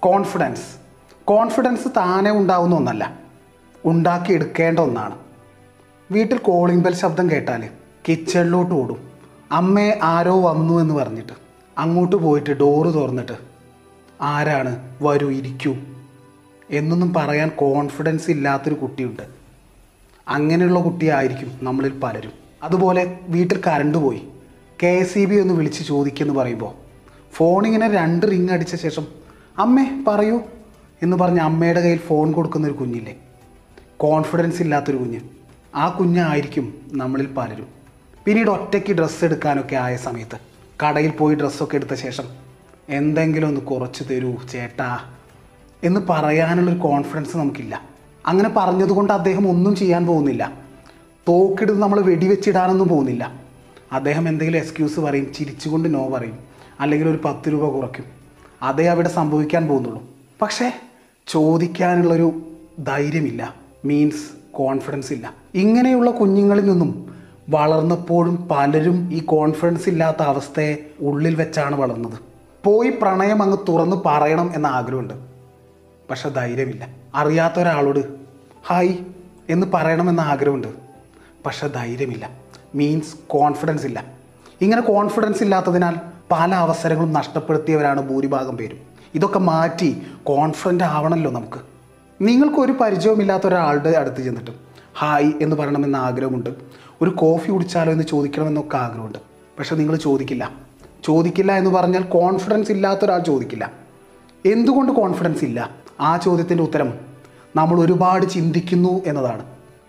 Confidence confidence താനെ ഉണ്ടാവുന്ന ഒന്നല്ല. ഉണ്ടാക്കിയെടുക്കേണ്ട ഒന്നാണ്. വീട്ടിൽ കോളിംഗ് ബെൽ ശബ്ദം കേട്ടാൽ കിച്ചണിലോട്ട് ഓടും. അമ്മേ ആരോ വന്നു എന്ന് പറഞ്ഞിട്ട് അങ്ങോട്ട് പോയിട്ട് ഡോറ് തുറന്നിട്ട് ആരാണ്? വരൂ ഇരിക്കൂ. എന്നൊന്നും പറയാൻ കോൺഫിഡൻസ് ഇല്ലാത്തൊരു കുട്ടിയുണ്ട്. അങ്ങനെയുള്ള കുട്ടിയായിരിക്കും നമ്മളിൽ പലരും. അതുപോലെ വീട്ടിൽ കറണ്ട് പോയി. കെ എസ് ഇ ബി ഒന്ന് വിളിച്ച് ചോദിക്കുമെന്ന് പറയുമ്പോൾ ഫോണിങ്ങനെ രണ്ട് റിങ് അടിച്ച ശേഷം അമ്മേ പറയൂ. എന്ന് പറഞ്ഞ് അമ്മയുടെ കയ്യിൽ ഫോൺ കൊടുക്കുന്ന ഒരു കുഞ്ഞില്ലേ? കോൺഫിഡൻസ് ഇല്ലാത്തൊരു കുഞ്ഞ്. ആ കുഞ്ഞായിരിക്കും നമ്മളിൽ പലരും. പിന്നീട് ഒറ്റയ്ക്ക് ഡ്രസ്സ് എടുക്കാനൊക്കെ ആയ സമയത്ത് കടയിൽ പോയി ഡ്രസ്സൊക്കെ എടുത്ത ശേഷം എന്തെങ്കിലും ഒന്ന് കുറച്ച് തരൂ ചേട്ടാ എന്ന് പറയാനുള്ളൊരു കോൺഫിഡൻസ് നമുക്കില്ല. അങ്ങനെ പറഞ്ഞതുകൊണ്ട് അദ്ദേഹം ഒന്നും ചെയ്യാൻ പോകുന്നില്ല. തോക്കെടുത്ത് നമ്മൾ വെടിവെച്ചിടാനൊന്നും പോകുന്നില്ല. അദ്ദേഹം എന്തെങ്കിലും എക്സ്ക്യൂസ് പറയും ചിരിച്ചുകൊണ്ട് നോ പറയും. അല്ലെങ്കിൽ ഒരു പത്ത് രൂപ കുറയ്ക്കും. അതേ അവിടെ സംഭവിക്കാൻ പോകുന്നുള്ളൂ. പക്ഷേ ചോദിക്കാനുള്ളൊരു ധൈര്യമില്ല. മീൻസ് കോൺഫിഡൻസ് ഇല്ല. ഇങ്ങനെയുള്ള കുഞ്ഞുങ്ങളിൽ നിന്നും വളർന്നപ്പോഴും പലരും ഈ കോൺഫിഡൻസ് ഇല്ലാത്ത അവസ്ഥയെ ഉള്ളിൽ വെച്ചാണ് വളർന്നത്. പോയി പ്രണയം അങ്ങ് തുറന്ന് പറയണം എന്ന ആഗ്രഹമുണ്ട്. പക്ഷെ ധൈര്യമില്ല. അറിയാത്ത ഒരാളോട് ഹായ് എന്ന് പറയണമെന്ന ആഗ്രഹമുണ്ട്. പക്ഷെ ധൈര്യമില്ല. മീൻസ് കോൺഫിഡൻസ് ഇല്ല. ഇങ്ങനെ കോൺഫിഡൻസ് ഇല്ലാത്തതിനാൽ പല അവസരങ്ങളും നഷ്ടപ്പെടുത്തിയവരാണ് ഭൂരിഭാഗം പേരും. ഇതൊക്കെ മാറ്റി കോൺഫിഡന്റ് ആവണമല്ലോ നമുക്ക്. നിങ്ങൾക്ക് ഒരു പരിചയവുമില്ലാത്ത ഒരാളുടെ അടുത്ത് ചെന്നിട്ട് ഹായ് എന്ന് പറയണമെന്ന് ആഗ്രഹമുണ്ട്. ഒരു കോഫി കുടിച്ചാലോ എന്ന് ചോദിക്കണമെന്നൊക്കെ ആഗ്രഹമുണ്ട്. പക്ഷെ നിങ്ങൾ ചോദിക്കില്ല. ചോദിക്കില്ല എന്ന് പറഞ്ഞാൽ കോൺഫിഡൻസ് ഇല്ലാത്ത ഒരാൾ ചോദിക്കില്ല. എന്തുകൊണ്ട് കോൺഫിഡൻസ് ഇല്ല? ആ ചോദ്യത്തിന്റെ ഉത്തരം നമ്മൾ ഒരുപാട് ചിന്തിക്കുന്നു എന്നതാണ്.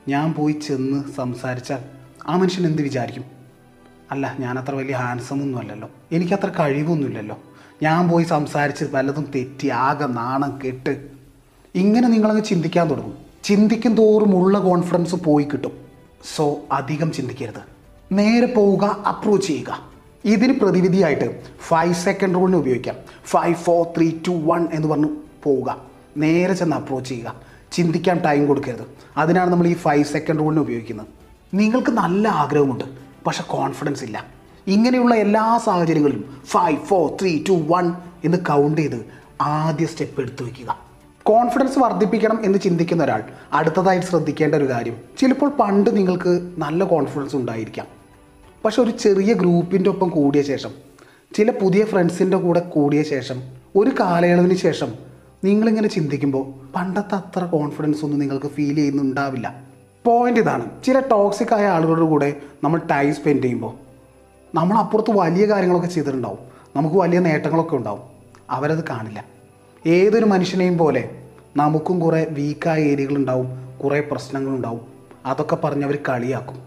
ഞാൻ പോയി ചെന്ന് സംസാരിച്ചാൽ ആ മനുഷ്യൻ എന്ത് വിചാരിക്കും? അല്ല ഞാൻ അത്ര വലിയ ഹാൻസം ഒന്നും അല്ലല്ലോ എനിക്കത്ര കഴിവൊന്നുമില്ലല്ലോ. ഞാൻ പോയി സംസാരിച്ച് പലതും തെറ്റി ആകെ നാണം കെട്ട് ഇങ്ങനെ നിങ്ങളങ്ങ് ചിന്തിക്കാൻ തുടങ്ങും. ചിന്തിക്കും തോറും ഉള്ള കോൺഫിഡൻസ് പോയി കിട്ടും. സോ അധികം ചിന്തിക്കരുത്. നേരെ പോവുക അപ്രോച്ച് ചെയ്യുക. ഇതിന് പ്രതിവിധിയായിട്ട് ഫൈവ് സെക്കൻഡ് റൂളിന് ഉപയോഗിക്കാം. Five four three two one എന്ന് പറഞ്ഞ് പോവുക. നേരെ ചെന്ന് അപ്രോച്ച് ചെയ്യുക. ചിന്തിക്കാൻ ടൈം കൊടുക്കരുത്. അതിനാണ് നമ്മൾ ഈ ഫൈവ് സെക്കൻഡ് റൂളിന് ഉപയോഗിക്കുന്നത്. നിങ്ങൾക്ക് നല്ല ആഗ്രഹമുണ്ട്. പക്ഷെ കോൺഫിഡൻസ് ഇല്ല. ഇങ്ങനെയുള്ള എല്ലാ സാഹചര്യങ്ങളിലും five four three two one എന്ന് കൗണ്ട് ചെയ്ത് ആദ്യ സ്റ്റെപ്പ് എടുത്തു വയ്ക്കുക കോൺഫിഡൻസ് വർദ്ധിപ്പിക്കണം എന്ന് ചിന്തിക്കുന്ന ഒരാൾ അടുത്തതായിട്ട് ശ്രദ്ധിക്കേണ്ട ഒരു കാര്യം ചിലപ്പോൾ പണ്ട് നിങ്ങൾക്ക് നല്ല കോൺഫിഡൻസ് ഉണ്ടായിരിക്കാം. പക്ഷെ ഒരു ചെറിയ ഗ്രൂപ്പിന്റെ ഒപ്പം കൂടിയ ശേഷം ചില പുതിയ ഫ്രണ്ട്സിന്റെ കൂടെ കൂടിയ ശേഷം ഒരു കാലയളവിന് ശേഷം നിങ്ങളിങ്ങനെ ചിന്തിക്കുമ്പോൾ പണ്ടത്തെ അത്ര കോൺഫിഡൻസ് ഒന്നും നിങ്ങൾക്ക് ഫീൽ ചെയ്യുന്നുണ്ടാവില്ല. പോയിന്റ് ഇതാണ്. ചില ടോക്സിക് ആയ ആളുകളുടെ കൂടെ നമ്മൾ ടൈം സ്പെൻഡ് ചെയ്യുമ്പോൾ നമ്മൾ അപ്പുറത്ത് വലിയ കാര്യങ്ങളൊക്കെ ചെയ്തിട്ടുണ്ടാവും. നമുക്ക് വലിയ നേട്ടങ്ങളൊക്കെ ഉണ്ടാവും. അവരത് കാണില്ല. ഏതൊരു മനുഷ്യനെയും പോലെ നമുക്കും കുറേ വീക്കായ ഏരിയകളുണ്ടാവും കുറേ പ്രശ്നങ്ങളുണ്ടാവും അതൊക്കെ പറഞ്ഞ് അവർ കളിയാക്കും.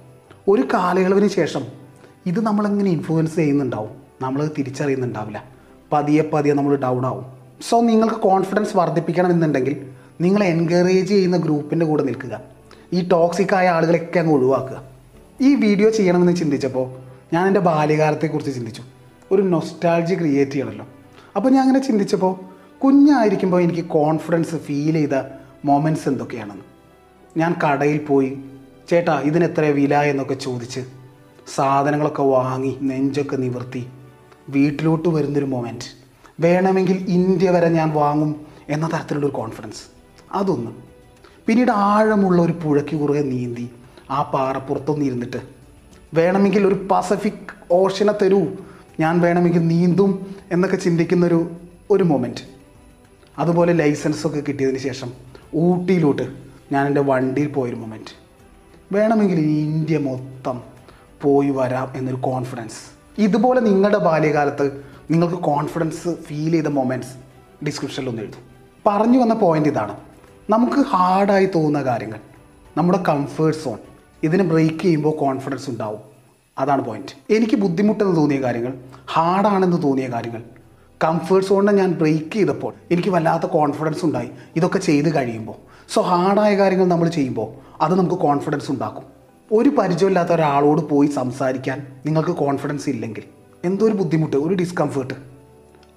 ഒരു കാലയളവിന് ശേഷം ഇത് നമ്മളെങ്ങനെ ഇൻഫ്ലുവൻസ് ചെയ്യുന്നുണ്ടാവും? നമ്മൾ തിരിച്ചറിയുന്നുണ്ടാവില്ല. പതിയെ പതിയെ നമ്മൾ ഡൗൺ ആവും. സോ നിങ്ങൾക്ക് കോൺഫിഡൻസ് വർദ്ധിപ്പിക്കണമെന്നുണ്ടെങ്കിൽ നിങ്ങൾ എൻകറേജ് ചെയ്യുന്ന ഗ്രൂപ്പിന്റെ കൂടെ നിൽക്കുക. ഈ ടോക്സിക് ആയ ആളുകളൊക്കെ അങ്ങ് ഒഴിവാക്കുക. ഈ വീഡിയോ ചെയ്യണമെന്ന് ചിന്തിച്ചപ്പോൾ ഞാൻ എന്റെ ബാല്യകാലത്തെക്കുറിച്ച് ചിന്തിച്ചു. ഒരു നൊസ്റ്റാൾജി ക്രിയേറ്റ് ചെയ്യണമല്ലോ അപ്പോൾ ഞാൻ അങ്ങനെ ചിന്തിച്ചപ്പോൾ കുഞ്ഞായിരിക്കുമ്പോൾ എനിക്ക് കോൺഫിഡൻസ് ഫീൽ ചെയ്ത മൊമെന്റ്സ് എന്തൊക്കെയാണെന്ന്. ഞാൻ കടയിൽ പോയി ചേട്ടാ ഇതിന് എത്ര വില? എന്നൊക്കെ ചോദിച്ച് സാധനങ്ങളൊക്കെ വാങ്ങി നെഞ്ചൊക്കെ നിവർത്തി വീട്ടിലോട്ട് വരുന്നൊരു മൊമെന്റ് വേണമെങ്കിൽ ഇന്ത്യ വരെ ഞാൻ വാങ്ങും എന്ന തരത്തിലുള്ളൊരു കോൺഫിഡൻസ് അതൊന്ന്. പിന്നീട് ആഴമുള്ള ഒരു പുഴയ്ക്ക് കുറുകെ നീന്തി ആ പാറപ്പുറത്തൊന്ന് ഇരുന്നിട്ട് വേണമെങ്കിൽ ഒരു പസഫിക് ഓഷനെ തരൂ ഞാൻ വേണമെങ്കിൽ നീന്തും എന്നൊക്കെ ചിന്തിക്കുന്നൊരു ഒരു മൊമെന്റ് അതുപോലെ ലൈസൻസൊക്കെ കിട്ടിയതിന് ശേഷം ഊട്ടിയിലോട്ട് ഞാൻ എന്റെ വണ്ടിയിൽ പോയൊരു മൊമെന്റ് വേണമെങ്കിൽ ഇന്ത്യ മൊത്തം പോയി വരാം എന്നൊരു കോൺഫിഡൻസ് ഇതുപോലെ നിങ്ങളുടെ ബാല്യകാലത്ത് നിങ്ങൾക്ക് കോൺഫിഡൻസ് ഫീൽ ചെയ്ത മൊമെന്റ്സ് ഡിസ്ക്രിപ്ഷനിൽ ഒന്ന് എഴുതും. പറഞ്ഞു വന്ന പോയിന്റ് ഇതാണ്. നമുക്ക് ഹാർഡായി തോന്നുന്ന കാര്യങ്ങൾ. നമ്മുടെ കംഫേർട്ട് സോൺ ഇതിനെ ബ്രേക്ക് ചെയ്യുമ്പോൾ കോൺഫിഡൻസ് ഉണ്ടാവും. അതാണ് പോയിന്റ് എനിക്ക് ബുദ്ധിമുട്ടെന്ന് തോന്നിയ കാര്യങ്ങൾ ഹാർഡാണെന്ന് തോന്നിയ കാര്യങ്ങൾ കംഫേർട്ട് സോണിനെ ഞാൻ ബ്രേക്ക് ചെയ്തപ്പോൾ എനിക്ക് വല്ലാത്ത കോൺഫിഡൻസ് ഉണ്ടായി. ഇതൊക്കെ ചെയ്ത് കഴിയുമ്പോൾ. സോ ഹാർഡായ കാര്യങ്ങൾ നമ്മൾ ചെയ്യുമ്പോൾ അത് നമുക്ക് കോൺഫിഡൻസ് ഉണ്ടാക്കും. ഒരു പരിചയമില്ലാത്ത ഒരാളോട് പോയി സംസാരിക്കാൻ നിങ്ങൾക്ക് കോൺഫിഡൻസ് ഇല്ലെങ്കിൽ എന്തോ ഒരു ബുദ്ധിമുട്ട് ഒരു ഡിസ്കംഫേർട്ട്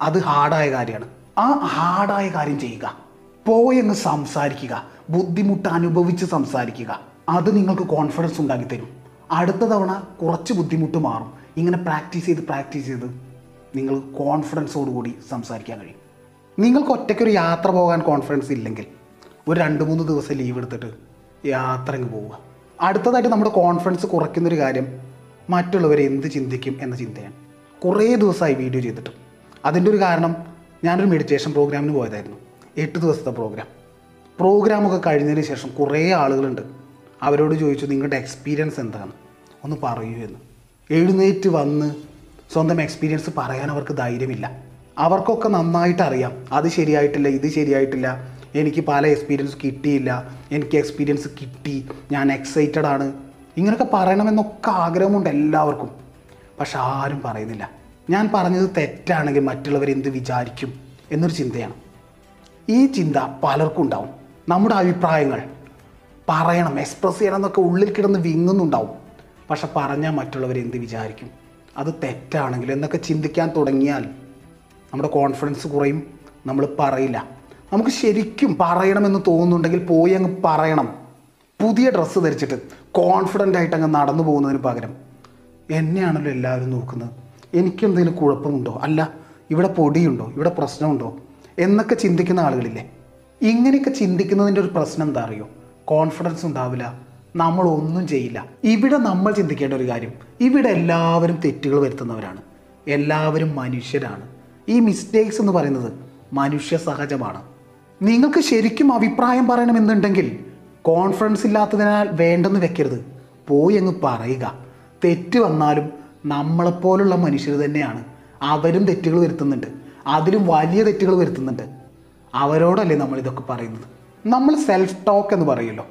അത് ഹാർഡായ കാര്യമാണ്. ആ ഹാർഡായ കാര്യം ചെയ്യുക. പോയി അങ്ങ് സംസാരിക്കുക. ബുദ്ധിമുട്ട് അനുഭവിച്ച് സംസാരിക്കുക. അത് നിങ്ങൾക്ക് കോൺഫിഡൻസ് ഉണ്ടാക്കി തരും അടുത്ത തവണ കുറച്ച് ബുദ്ധിമുട്ട് മാറും. ഇങ്ങനെ പ്രാക്ടീസ് ചെയ്ത് പ്രാക്ടീസ് ചെയ്ത് നിങ്ങൾ കോൺഫിഡൻസോടുകൂടി സംസാരിക്കാൻ കഴിയും. നിങ്ങൾക്ക് ഒറ്റയ്ക്കൊരു യാത്ര പോകാൻ കോൺഫിഡൻസ് ഇല്ലെങ്കിൽ ഒരു രണ്ട് മൂന്ന് ദിവസം ലീവ് എടുത്തിട്ട് യാത്രയ്ക്ക് പോവുക. അടുത്തതായിട്ട് നമ്മുടെ കോൺഫിഡൻസ് കുറയ്ക്കുന്നൊരു കാര്യം മറ്റുള്ളവരെ എന്ത് ചിന്തിക്കും എന്ന ചിന്തയാണ്. കുറേ ദിവസമായി വീഡിയോ ചെയ്തിട്ട്. അതിന്റെ ഒരു കാരണം ഞാനൊരു മെഡിറ്റേഷൻ പ്രോഗ്രാമിന് പോയതായിരുന്നു. എട്ട് ദിവസത്തെ പ്രോഗ്രാം പ്രോഗ്രാമൊക്കെ കഴിഞ്ഞതിന് ശേഷം കുറേ ആളുകളുണ്ട്. അവരോട് ചോദിച്ചു നിങ്ങളുടെ എക്സ്പീരിയൻസ് എന്താണ്? ഒന്ന് പറയൂ എന്ന്. എഴുന്നേറ്റ് വന്ന് സ്വന്തം എക്സ്പീരിയൻസ് പറയാൻ അവർക്ക് ധൈര്യമില്ല. അവർക്കൊക്കെ നന്നായിട്ട് അറിയാം. അത് ശരിയായിട്ടില്ല ഇത് ശരിയായിട്ടില്ല. എനിക്ക് പല എക്സ്പീരിയൻസ് കിട്ടിയില്ല. എനിക്ക് എക്സ്പീരിയൻസ് കിട്ടി. ഞാൻ എക്സൈറ്റഡ് ആണ്. ഇങ്ങനെയൊക്കെ പറയണമെന്നൊക്കെ ആഗ്രഹമുണ്ട് എല്ലാവർക്കും. പക്ഷെ ആരും പറയുന്നില്ല. ഞാൻ പറഞ്ഞത് തെറ്റാണെങ്കിൽ മറ്റുള്ളവർ എന്ത് വിചാരിക്കും എന്നൊരു ചിന്തയാണ്. ഈ ചിന്ത പലർക്കും ഉണ്ടാവും. നമ്മുടെ അഭിപ്രായങ്ങൾ പറയണം എക്സ്പ്രസ് ചെയ്യണം എന്നൊക്കെ ഉള്ളിൽ കിടന്ന് വിങ്ങുന്നുണ്ടാവും. പക്ഷെ പറഞ്ഞാൽ മറ്റുള്ളവർ എന്ത് വിചാരിക്കും? അത് തെറ്റാണെങ്കിൽ എന്നൊക്കെ ചിന്തിക്കാൻ തുടങ്ങിയാൽ നമ്മുടെ കോൺഫിഡൻസ് കുറയും നമ്മൾ പറയില്ല. നമുക്ക് ശരിക്കും പറയണമെന്ന് തോന്നുന്നുണ്ടെങ്കിൽ പോയി അങ്ങ് പറയണം. പുതിയ ഡ്രസ്സ് ധരിച്ചിട്ട് കോൺഫിഡന്റ് ആയിട്ട് അങ്ങ് നടന്നു പോകുന്നതിന് പകരം. എന്നെയാണല്ലോ എല്ലാവരും നോക്കുന്നത്? എനിക്കെന്തെങ്കിലും കുഴപ്പമുണ്ടോ? അല്ല ഇവിടെ പൊടിയുണ്ടോ? ഇവിടെ പ്രശ്നമുണ്ടോ? എന്നൊക്കെ ചിന്തിക്കുന്ന ആളുകളില്ലേ? ഇങ്ങനെയൊക്കെ ചിന്തിക്കുന്നതിന്റെ ഒരു പ്രശ്നം എന്താ അറിയോ? കോൺഫിഡൻസ് ഉണ്ടാവില്ല. നമ്മൾ ഒന്നും ചെയ്യില്ല. ഇവിടെ നമ്മൾ ചിന്തിക്കേണ്ട ഒരു കാര്യം ഇവിടെ എല്ലാവരും തെറ്റുകൾ വരുത്തുന്നവരാണ്. എല്ലാവരും മനുഷ്യരാണ്. ഈ മിസ്റ്റേക്സ് എന്ന് പറയുന്നത് മനുഷ്യ സഹജമാണ്. നിങ്ങൾക്ക് ശരിക്കും അഭിപ്രായം പറയണമെന്നുണ്ടെങ്കിൽ കോൺഫിഡൻസ് ഇല്ലാത്തതിനാൽ വേണ്ടെന്ന് വെക്കരുത്. പോയി അങ്ങ് പറയുക. തെറ്റ് വന്നാലും നമ്മളെപ്പോലുള്ള മനുഷ്യർ തന്നെയാണ്. അവരും തെറ്റുകൾ വരുത്തുന്നുണ്ട്. അതിലും വലിയ തെറ്റുകൾ വരുത്തുന്നുണ്ട്. അവരോടല്ലേ നമ്മൾ ഇതൊക്കെ പറയുന്നത്? നമ്മൾ സെൽഫ് ടോക്ക് എന്ന് പറയുമല്ലോ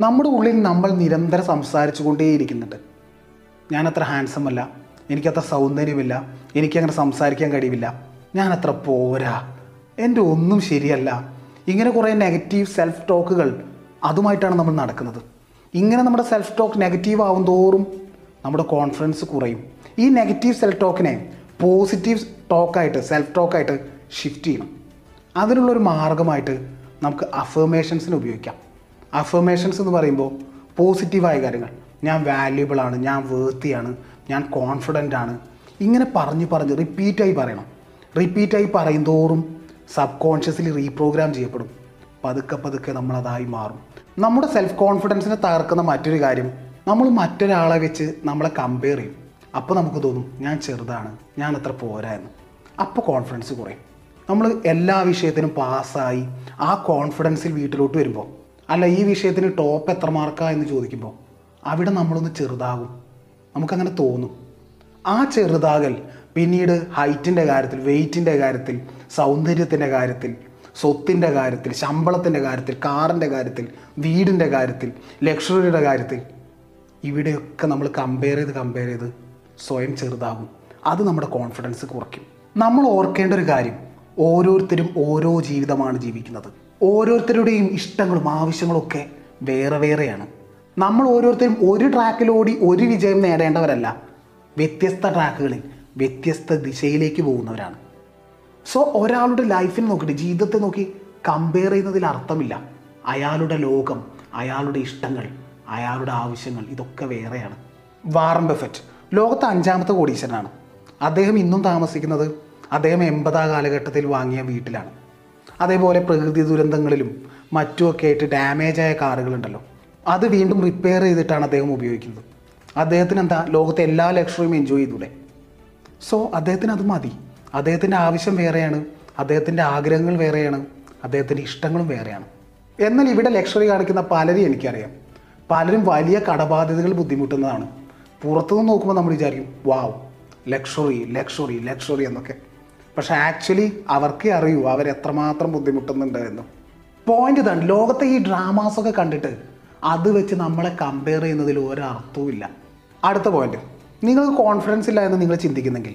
നമ്മുടെ ഉള്ളിൽ നമ്മൾ നിരന്തരം സംസാരിച്ചു കൊണ്ടേയിരിക്കുന്നുണ്ട് ഞാനത്ര ഹാൻസം അല്ല. എനിക്കത്ര സൗന്ദര്യമില്ല. എനിക്കങ്ങനെ സംസാരിക്കാൻ കഴിയില്ല ഞാനത്ര പോരാ. എന്റെ ഒന്നും ശരിയല്ല. ഇങ്ങനെ കുറേ നെഗറ്റീവ് സെൽഫ് ടോക്കുകൾ അതുമായിട്ടാണ് നമ്മൾ നടക്കുന്നത്. ഇങ്ങനെ നമ്മുടെ സെൽഫ് ടോക്ക് നെഗറ്റീവ് ആവും തോറും നമ്മുടെ കോൺഫിഡൻസ് കുറയും. ഈ നെഗറ്റീവ് സെൽഫ് ടോക്കിനെ പോസിറ്റീവ് ടോക്കായിട്ട് സെൽഫ് ടോക്കായിട്ട് ഷിഫ്റ്റ് ചെയ്യണം അതിനുള്ളൊരു മാർഗമായിട്ട് നമുക്ക് അഫർമേഷൻസിന് ഉപയോഗിക്കാം. അഫർമേഷൻസ് എന്ന് പറയുമ്പോൾ പോസിറ്റീവായ കാര്യങ്ങൾ. ഞാൻ വാല്യുബിൾ ആണ് ഞാൻ വേർത്തിയാണ് ഞാൻ കോൺഫിഡന്റ് ആണ്. ഇങ്ങനെ പറഞ്ഞ് പറഞ്ഞ് റിപ്പീറ്റായി പറയണം. റിപ്പീറ്റായി പറയും തോറും സബ് കോൺഷ്യസ്ലി റീപ്രോഗ്രാം ചെയ്യപ്പെടും. പതുക്കെ പതുക്കെ നമ്മളതായി മാറും. നമ്മുടെ സെൽഫ് കോൺഫിഡൻസിനെ തകർക്കുന്ന മറ്റൊരു കാര്യം നമ്മൾ മറ്റൊരാളെ വെച്ച് നമ്മളെ കമ്പയർ ചെയ്യും. അപ്പോൾ നമുക്ക് തോന്നും ഞാൻ ചെറുതാണ് ഞാൻ അത്ര പോരാ എന്ന്. അപ്പോൾ കോൺഫിഡൻസ് കുറയും. നമ്മൾ എല്ലാ വിഷയത്തിനും പാസ്സായി ആ കോൺഫിഡൻസിൽ വീട്ടിലോട്ട് വരുമ്പോൾ അല്ല ഈ വിഷയത്തിന് ടോപ്പ് എത്ര മാർക്കാ എന്ന് ചോദിക്കുമ്പോൾ അവിടെ നമ്മളൊന്ന് ചെറുതാകും. നമുക്കങ്ങനെ തോന്നും. ആ ചെറുതാകൽ പിന്നീട് ഹൈറ്റിന്റെ കാര്യത്തിൽ വെയിറ്റിന്റെ കാര്യത്തിൽ സൗന്ദര്യത്തിന്റെ കാര്യത്തിൽ സ്വത്തിന്റെ കാര്യത്തിൽ ശമ്പളത്തിന്റെ കാര്യത്തിൽ കാറിന്റെ കാര്യത്തിൽ വീടിന്റെ കാര്യത്തിൽ ലക്ഷറിയുടെ കാര്യത്തിൽ ഇവിടെയൊക്കെ നമ്മൾ കമ്പയർ ചെയ്ത് കമ്പയർ ചെയ്ത് സ്വയം ചെറുതാകും. അത് നമ്മുടെ കോൺഫിഡൻസ് കുറയ്ക്കും. നമ്മൾ ഓർക്കേണ്ട ഒരു കാര്യം ഓരോരുത്തരും ഓരോ ജീവിതമാണ് ജീവിക്കുന്നത്. ഓരോരുത്തരുടെയും ഇഷ്ടങ്ങളും ആവശ്യങ്ങളും ഒക്കെ വേറെ വേറെയാണ്. നമ്മൾ ഓരോരുത്തരും ഒരു ട്രാക്കിലോടി ഒരു വിജയം നേടേണ്ടവരല്ല. വ്യത്യസ്ത ട്രാക്കുകളിൽ വ്യത്യസ്ത ദിശയിലേക്ക് പോകുന്നവരാണ്. സോ ഒരാളുടെ ലൈഫിൽ നോക്കിയിട്ട് ജീവിതത്തെ നോക്കി കമ്പയർ ചെയ്യുന്നതിൽ അർത്ഥമില്ല. അയാളുടെ ലോകം അയാളുടെ ഇഷ്ടങ്ങൾ അയാളുടെ ആവശ്യങ്ങൾ ഇതൊക്കെ വേറെയാണ്. വാറൻ ബഫറ്റ് ലോകത്തെ അഞ്ചാമത്തെ കോടീശ്വരനാണ്. അദ്ദേഹം ഇന്നും താമസിക്കുന്നത് അദ്ദേഹം എൺപതാം കാലഘട്ടത്തിൽ വാങ്ങിയ വീട്ടിലാണ്. അതേപോലെ പ്രകൃതി ദുരന്തങ്ങളിലും മറ്റുമൊക്കെ ആയിട്ട് ഡാമേജ് ആയ കാറുകളുണ്ടല്ലോ. അത് വീണ്ടും റിപ്പയർ ചെയ്തിട്ടാണ് അദ്ദേഹം ഉപയോഗിക്കുന്നത്. അദ്ദേഹത്തിന് എന്താ ലോകത്തെ എല്ലാ ലക്ഷറിയും എൻജോയ് ചെയ്തൂടെ? സോ അദ്ദേഹത്തിന് അത് മതി. അദ്ദേഹത്തിന്റെ ആവശ്യം വേറെയാണ്. അദ്ദേഹത്തിന്റെ ആഗ്രഹങ്ങൾ വേറെയാണ്. അദ്ദേഹത്തിന്റെ ഇഷ്ടങ്ങളും വേറെയാണ്. എന്നാൽ ഇവിടെ ലക്ഷറി കാണിക്കുന്ന പലരും എനിക്കറിയാം. പലരും വലിയ കടബാധ്യതകൾ ബുദ്ധിമുട്ടുന്നതാണ്. പുറത്തുനിന്ന് നോക്കുമ്പോൾ നമ്മൾ വിചാരിക്കും വാവ് ലക്ഷറി ലക്ഷറി ലക്ഷറി എന്നൊക്കെ. പക്ഷേ ആക്ച്വലി അവർക്കേ അറിയൂ അവരെത്രമാത്രം ബുദ്ധിമുട്ടുന്നുണ്ട് എന്ന്. പോയിന്റ് ഇതാണ് ലോകത്തെ ഈ ഡ്രാമാസൊക്കെ കണ്ടിട്ട് അത് വെച്ച് നമ്മളെ കമ്പയർ ചെയ്യുന്നതിൽ ഒരർത്ഥവും ഇല്ല. അടുത്ത പോയിന്റ് നിങ്ങൾക്ക് കോൺഫിഡൻസ് ഇല്ല എന്ന് നിങ്ങൾ ചിന്തിക്കുന്നെങ്കിൽ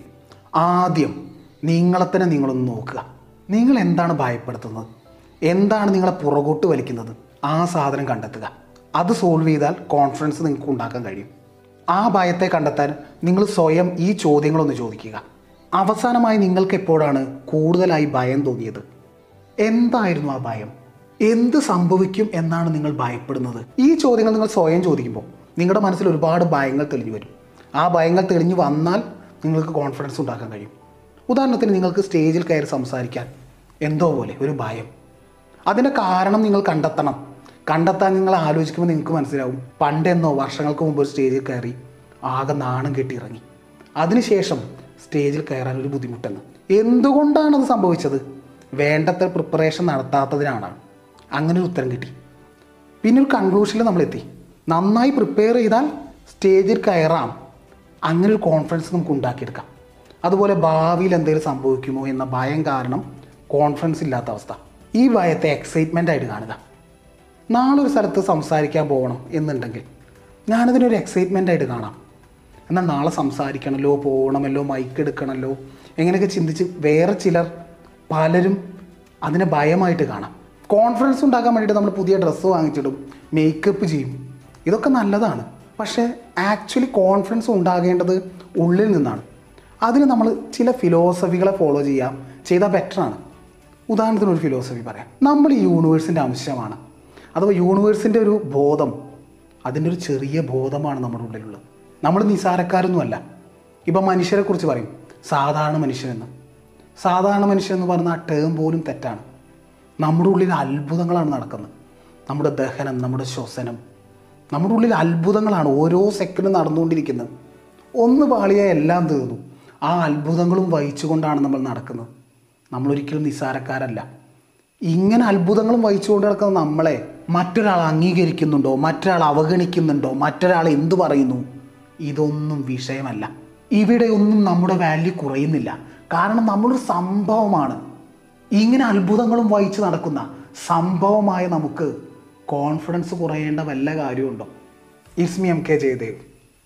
ആദ്യം നിങ്ങളെ തന്നെ നിങ്ങളൊന്ന് നോക്കുക. നിങ്ങൾ എന്താണ് ഭയപ്പെടുത്തുന്നത്? എന്താണ് നിങ്ങളെ പുറകോട്ട് വലിക്കുന്നത്? ആ സാധനം കണ്ടെത്തുക. അത് സോൾവ് ചെയ്താൽ കോൺഫിഡൻസ് നിങ്ങൾക്ക് ഉണ്ടാക്കാൻ കഴിയും. ആ ഭയത്തെ കണ്ടെത്താൻ നിങ്ങൾ സ്വയം ഈ ചോദ്യങ്ങളൊന്ന് ചോദിക്കുക. അവസാനമായി നിങ്ങൾക്ക് എപ്പോഴാണ് കൂടുതലായി ഭയം തോന്നിയത്? എന്തായിരുന്നു ആ ഭയം? എന്ത് സംഭവിക്കും എന്നാണ് നിങ്ങൾ ഭയപ്പെടുന്നത്? ഈ ചോദ്യങ്ങൾ നിങ്ങൾ സ്വയം ചോദിക്കുമ്പോൾ നിങ്ങളുടെ മനസ്സിൽ ഒരുപാട് ഭയങ്ങൾ തെളിഞ്ഞു വരും. ആ ഭയങ്ങൾ തെളിഞ്ഞു വന്നാൽ നിങ്ങൾക്ക് കോൺഫിഡൻസ് ഉണ്ടാക്കാൻ കഴിയും. ഉദാഹരണത്തിന് നിങ്ങൾക്ക് സ്റ്റേജിൽ കയറി സംസാരിക്കാൻ എന്തോ പോലെ ഒരു ഭയം. അതിന്റെ കാരണം നിങ്ങൾ കണ്ടെത്തണം. കണ്ടെത്താൻ നിങ്ങൾ ആലോചിക്കുമ്പോൾ നിങ്ങൾക്ക് മനസ്സിലാവും. പണ്ടെന്നോ വർഷങ്ങൾക്ക് മുമ്പ് ഒരു സ്റ്റേജിൽ കയറി ആകെ നാണം കെട്ടി ഇറങ്ങി. അതിനുശേഷം സ്റ്റേജിൽ കയറാൻ ഒരു ബുദ്ധിമുട്ടെന്ന്. എന്തുകൊണ്ടാണ് അത് സംഭവിച്ചത്? വേണ്ടത്ര പ്രിപ്പറേഷൻ നടത്താത്തതിനാണ്. അങ്ങനെ ഒരു ഉത്തരം കിട്ടി. പിന്നെ ഒരു കൺക്ലൂഷനിൽ നമ്മളെത്തി. നന്നായി പ്രിപ്പയർ ചെയ്താൽ സ്റ്റേജിൽ കയറാം. അങ്ങനെ ഒരു കോൺഫിഡൻസ് നമുക്ക് ഉണ്ടാക്കിയെടുക്കാം. അതുപോലെ ഭാവിയിൽ എന്തെങ്കിലും സംഭവിക്കുമോ എന്ന ഭയം കാരണം കോൺഫിഡൻസ് ഇല്ലാത്ത അവസ്ഥ. ഈ ഭയത്തെ എക്സൈറ്റ്മെന്റ് ആയിട്ട് കാണുക. നാളെ ഒരു സ്ഥലത്ത് സംസാരിക്കാൻ പോകണം എന്നുണ്ടെങ്കിൽ ഞാനതിനൊരു എക്സൈറ്റ്മെന്റ് ആയിട്ട് കാണാം. എന്നാൽ നാളെ സംസാരിക്കണമല്ലോ പോകണമല്ലോ മൈക്ക് എടുക്കണമല്ലോ എങ്ങനെയൊക്കെ ചിന്തിച്ച് വേറെ ചിലർ പലരും അതിനെ ഭയമായിട്ട് കാണാം. കോൺഫിഡൻസ് ഉണ്ടാക്കാൻ വേണ്ടിയിട്ട് നമ്മൾ പുതിയ ഡ്രസ്സ് വാങ്ങിച്ചിടും മേക്കപ്പ് ചെയ്യും. ഇതൊക്കെ നല്ലതാണ്. പക്ഷേ ആക്ച്വലി കോൺഫിഡൻസ് ഉണ്ടാകേണ്ടത് ഉള്ളിൽ നിന്നാണ്. അതിന് നമ്മൾ ചില ഫിലോസഫികളെ ഫോളോ ചെയ്യാം ചെയ്താൽ ബെറ്ററാണ് ഉദാഹരണത്തിന് ഒരു ഫിലോസഫി പറയാം. നമ്മൾ യൂണിവേഴ്സിന്റെ അംശമാണ്. അഥവാ യൂണിവേഴ്സിന്റെ ഒരു ബോധം അതിന്റെ ഒരു ചെറിയ ബോധമാണ് നമ്മുടെ ഉള്ളിലുള്ളത്. നമ്മൾ നിസാരക്കാരൊന്നുമല്ല. ഇപ്പം മനുഷ്യരെക്കുറിച്ച് പറയും സാധാരണ മനുഷ്യനെന്ന്. സാധാരണ മനുഷ്യൻ എന്ന് പറയുന്ന ആ ടേം പോലും തെറ്റാണ്. നമ്മുടെ ഉള്ളിൽ അത്ഭുതങ്ങളാണ് നടക്കുന്നത്. നമ്മുടെ ദഹനം നമ്മുടെ ശ്വസനം. നമ്മുടെ ഉള്ളിൽ അത്ഭുതങ്ങളാണ് ഓരോ സെക്കൻഡും നടന്നുകൊണ്ടിരിക്കുന്നത്. ഒന്ന് പാളിയാൽ എല്ലാം തീർന്നു. ആ അത്ഭുതങ്ങളും വഹിച്ചുകൊണ്ടാണ് നമ്മൾ നടക്കുന്നത്. നമ്മളൊരിക്കലും നിസാരക്കാരല്ല. ഇങ്ങനെ അത്ഭുതങ്ങളും വഹിച്ചുകൊണ്ട് നടക്കുന്ന നമ്മളെ മറ്റൊരാൾ അംഗീകരിക്കുന്നുണ്ടോ? മറ്റൊരാൾ അവഗണിക്കുന്നുണ്ടോ? മറ്റൊരാൾ എന്തു പറയുന്നു? ഇതൊന്നും വിഷയമല്ല. ഇവിടെ ഒന്നും നമ്മുടെ വാല്യൂ കുറയുന്നില്ല. കാരണം നമ്മളൊരു സംഭവമാണ്. ഇങ്ങനെ അത്ഭുതങ്ങളും വഹിച്ച് നടക്കുന്ന സംഭവമായ നമുക്ക് കോൺഫിഡൻസ് കുറയേണ്ട വല്ല കാര്യമുണ്ടോ? ഇസ്മി എം കെ ജയദേവ്